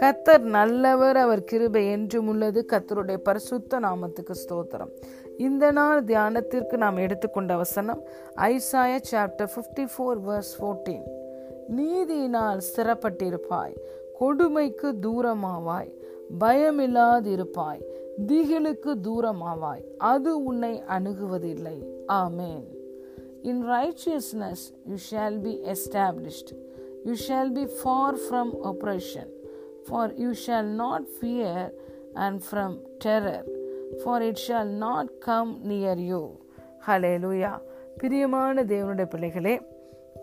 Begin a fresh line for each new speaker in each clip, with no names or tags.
கத்தர் நல்லவர் அவர் கிருபை என்றும் உள்ளது. கத்தருடைய பரிசுத்த நாமத்துக்கு ஸ்தோத்திரம். இந்த நாள் தியானத்திற்கு நாம் எடுத்துக்கொண்ட வசனம் Isaiah chapter fifty four verse fourteen நீதியினால் ஸ்திரப்பட்டிருப்பாய் கொடுமைக்கு தூரமாவாய் பயமில்லாதிருப்பாய் திகிலுக்கு தூரமாவாய் அது உன்னை அணுகுவதில்லை. Amen. In righteousness you shall be established you shall be far from oppression for you shall not fear, and from terror, for it shall not come near you. Hallelujah பிரியமான தேவனுடைய பிள்ளைகளே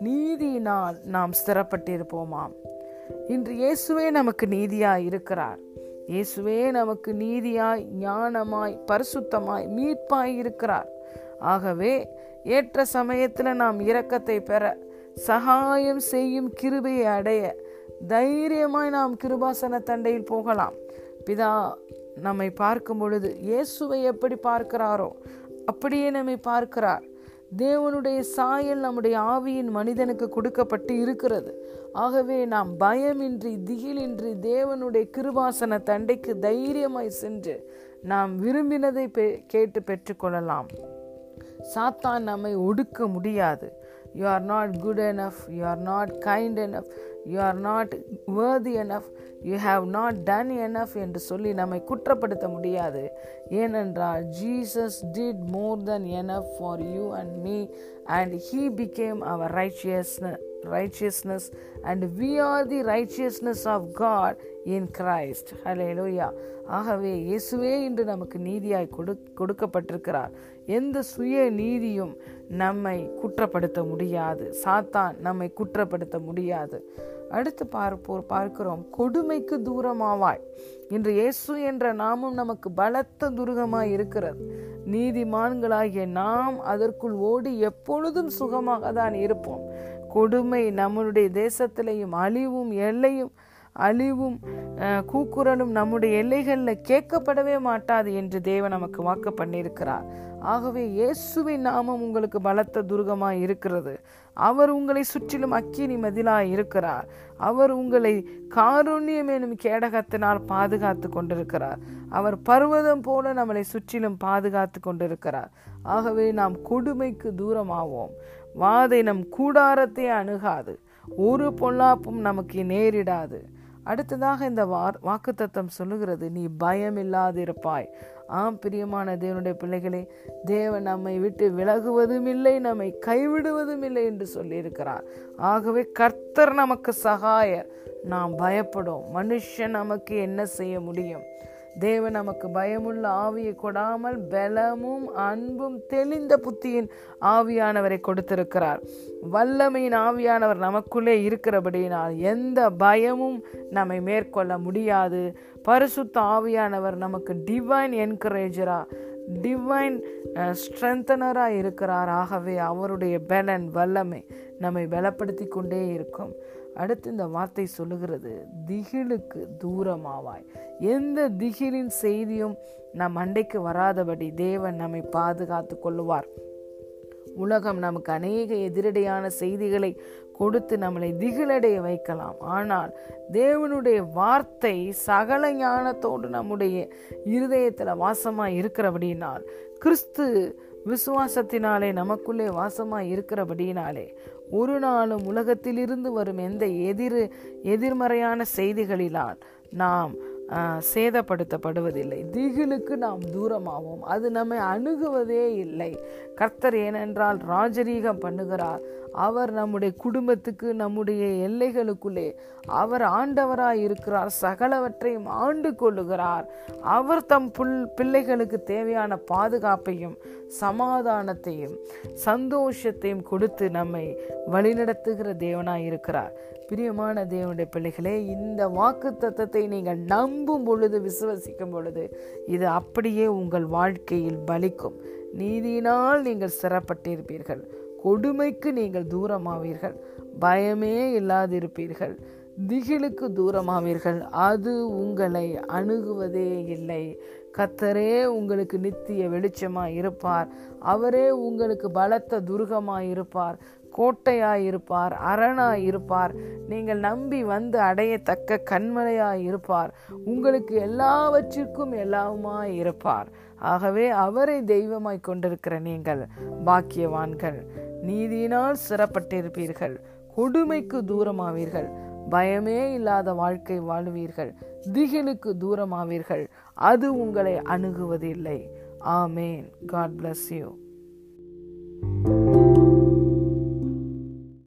நீதியினால் நாம் ஸ்திரப்பட்டிருப்போமாம். இன்று இயேசுவே நமக்கு நீதியாய் இருக்கிறார். இயேசுவே நமக்கு நீதியாய் ஞானமாய் பரிசுத்தமாய் மீட்பாய் இருக்கிறார். ஆகவே ஏற்ற சமயத்தில் நாம் இரக்கத்தை பெற சகாயம் செய்யும் கிருபையை அடைய தைரியமாய் நாம் கிருபாசன தண்டையில் போகலாம். பிதா நம்மை பார்க்கும் பொழுது இயேசுவை எப்படி பார்க்கிறாரோ அப்படியே நம்மை பார்க்கிறார். தேவனுடைய சாயல் நம்முடைய ஆவியின் மனிதனுக்கு கொடுக்கப்பட்டு இருக்கிறது. ஆகவே நாம் பயமின்றி திகிலின்றி தேவனுடைய கிருபாசன தண்டைக்கு தைரியமாய் சென்று நாம் விரும்பினதை கேட்டு பெற்றுக்கொள்ளலாம். சாத்தான் நம்மை ஒடுக்க முடியாது. You are not good enough you are not kind enough you are not worthy enough you have not done enough என்று சொல்லி நம்மை குற்றப்படுத்த முடியாது. ஏனென்றால் Jesus did more than enough for you and me and he became our righteousness righteousness and we are the righteousness of God in Christ. Hallelujah. ஆகவே இயேசுவே இன்று நமக்கு நீதியாய் கொடு கொடுக்கப்பட்டிருக்கிறார். எந்த சுய நீதியும் நம்மை குற்றப்படுத்த முடியாது. சாத்தான் நம்மை குற்றப்படுத்த முடியாது. அடுத்து பார்ப்போர் பார்க்கிறோம். கொடுமைக்கு தூரமாவாய். இன்று இயேசு என்ற நாமும் நமக்கு பலத்த துருகமாய் இருக்கிறது. நீதிமான்களாகிய நாம் அதற்குள் ஓடி எப்பொழுதும் சுகமாக தான் இருப்போம். கொடுமை நம்மளுடைய தேசத்திலையும் அழிவும் எல்லையும் அழிவும் கூக்குரலும் நம்முடைய எல்லைகளில் கேட்கப்படவே மாட்டாது என்று தேவன் நமக்கு வாக்கு பண்ணியிருக்கிறார். ஆகவே இயேசுவின் நாமம் உங்களுக்கு பலத்த துர்கமாக இருக்கிறது. அவர் உங்களை சுற்றிலும் அக்கினி மதிலாக இருக்கிறார். அவர் உங்களை காருண்யம் எனும் கேடகத்தினால் பாதுகாத்து கொண்டிருக்கிறார். அவர் பர்வதம் போல நம்மளை சுற்றிலும் பாதுகாத்து கொண்டிருக்கிறார். ஆகவே நாம் கொடுமைக்கு தூரமாவோம். வாதை நம் கூடாரத்தை அணுகாது. ஒரு பொல்லாப்பும் நமக்கு நேரிடாது. அடுத்ததாக இந்த வாக்கு வாக்குத்தத்தம் சொல்லுகிறது நீ பயம் இல்லாதிருப்பாய் ஆம் பிரியமான தேவனுடைய பிள்ளைகளே தேவன் நம்மை விட்டு விலகுவதும் இல்லை நம்மை கைவிடுவதும் இல்லை என்று சொல்லியிருக்கிறார். ஆகவே கர்த்தர் நமக்கு சகாயர். நாம் பயப்படும். மனுஷன் நமக்கு என்ன செய்ய முடியும்? தேவன் நமக்கு பயமுள்ள ஆவியை கொடாமல் பலமும் அன்பும் தெளிந்த புத்தியின் ஆவியானவரை கொடுத்திருக்கிறார். வல்லமையின் ஆவியானவர் நமக்குள்ளே இருக்கிறபடியினால் எந்த பயமும் நம்மை மேற்கொள்ள முடியாது. பரிசுத்த ஆவியானவர் நமக்கு டிவைன் என்கரேஜரா டிவைன் ஸ்ட்ரென்தனராக இருக்கிறார். ஆகவே அவருடைய பலன் வல்லமை நம்மை பலப்படுத்தி கொண்டே இருக்கும். அடுத்து இந்த வார்த்தை சொல்லுகிறது திகிலுக்கு தூரமாவாய். எந்த திகிலின் செய்தியும் நம் அண்டைக்கு வராதபடி தேவன் நம்மை பாதுகாத்து கொள்ளுவார். உலகம் நமக்கு அநேக எதிரடையான செய்திகளை கொடுத்து நம்மளை திகிலடைய வைக்கலாம். ஆனால் தேவனுடைய வார்த்தை சகல ஞானத்தோடு நம்முடைய இருதயத்தில் வாசமாக இருக்கிறபடினால் கிறிஸ்து விசுவாசத்தினாலே நமக்குள்ளே வாசமாய் இருக்கிறபடியினாலே ஒரு நாளும் உலகத்திலிருந்து வரும் எந்த எதிர் எதிர்மறையான செய்திகளினால் நாம் சேதப்படுத்தப்படுவதில்லை. திகிலுக்கு நாம் தூரமாவோம். அது நம்மை அணுகுவதே இல்லை. கர்த்தர் ஏனென்றால் ராஜரீகம் பண்ணுகிறார். அவர் நம்முடைய குடும்பத்துக்கு நம்முடைய எல்லைகளுக்குள்ளே அவர் ஆண்டவராய் இருக்கிறார். சகலவற்றையும் ஆண்டு கொள்ளுகிறார். அவர் தம் புல் பிள்ளைகளுக்கு தேவையான பாதுகாப்பையும் சமாதானத்தையும் சந்தோஷத்தையும் கொடுத்து நம்மை வழிநடத்துகிற தேவனாய் இருக்கிறார். பிரியமான தேவனுடைய பிள்ளைகளே இந்த வாக்கு தத்தத்தை நீங்கள் நம்பும் பொழுது விசுவசிக்கும் பொழுது இது அப்படியே உங்கள் வாழ்க்கையில் பலிக்கும். நீதியினால் நீங்கள் சிறப்பட்டிருப்பீர்கள். கொடுமைக்கு நீங்கள் தூரமாவீர்கள். பயமே இல்லாதிருப்பீர்கள். திகிலுக்கு தூரமாவீர்கள். அது உங்களை அணுகுவதே இல்லை. கத்தரே உங்களுக்கு நித்திய வெளிச்சமாய் இருப்பார் அவரே உங்களுக்கு பலத்த துருகமாய் இருப்பார் கோட்டையாய் இருப்பார் அரணாய் இருப்பார் நீங்கள் நம்பி வந்து அடையத்தக்க கண்மலையாய் இருப்பார் உங்களுக்கு எல்லாவற்றிற்கும் எல்லாவுமாய் இருப்பார் ஆகவே அவரை தெய்வமாய் கொண்டிருக்கிற நீங்கள் பாக்கியவான்கள். நீதியினால் சிறப்பட்டிருப்பீர்கள். கொடுமைக்கு தூரமாவீர்கள். பயமே இல்லாத வாழ்க்கை வாழ்வீர்கள். திகிலுக்கு தூரமாவீர்கள். அது உங்களை அணுகுவதில்லை. ஆமேன். God bless you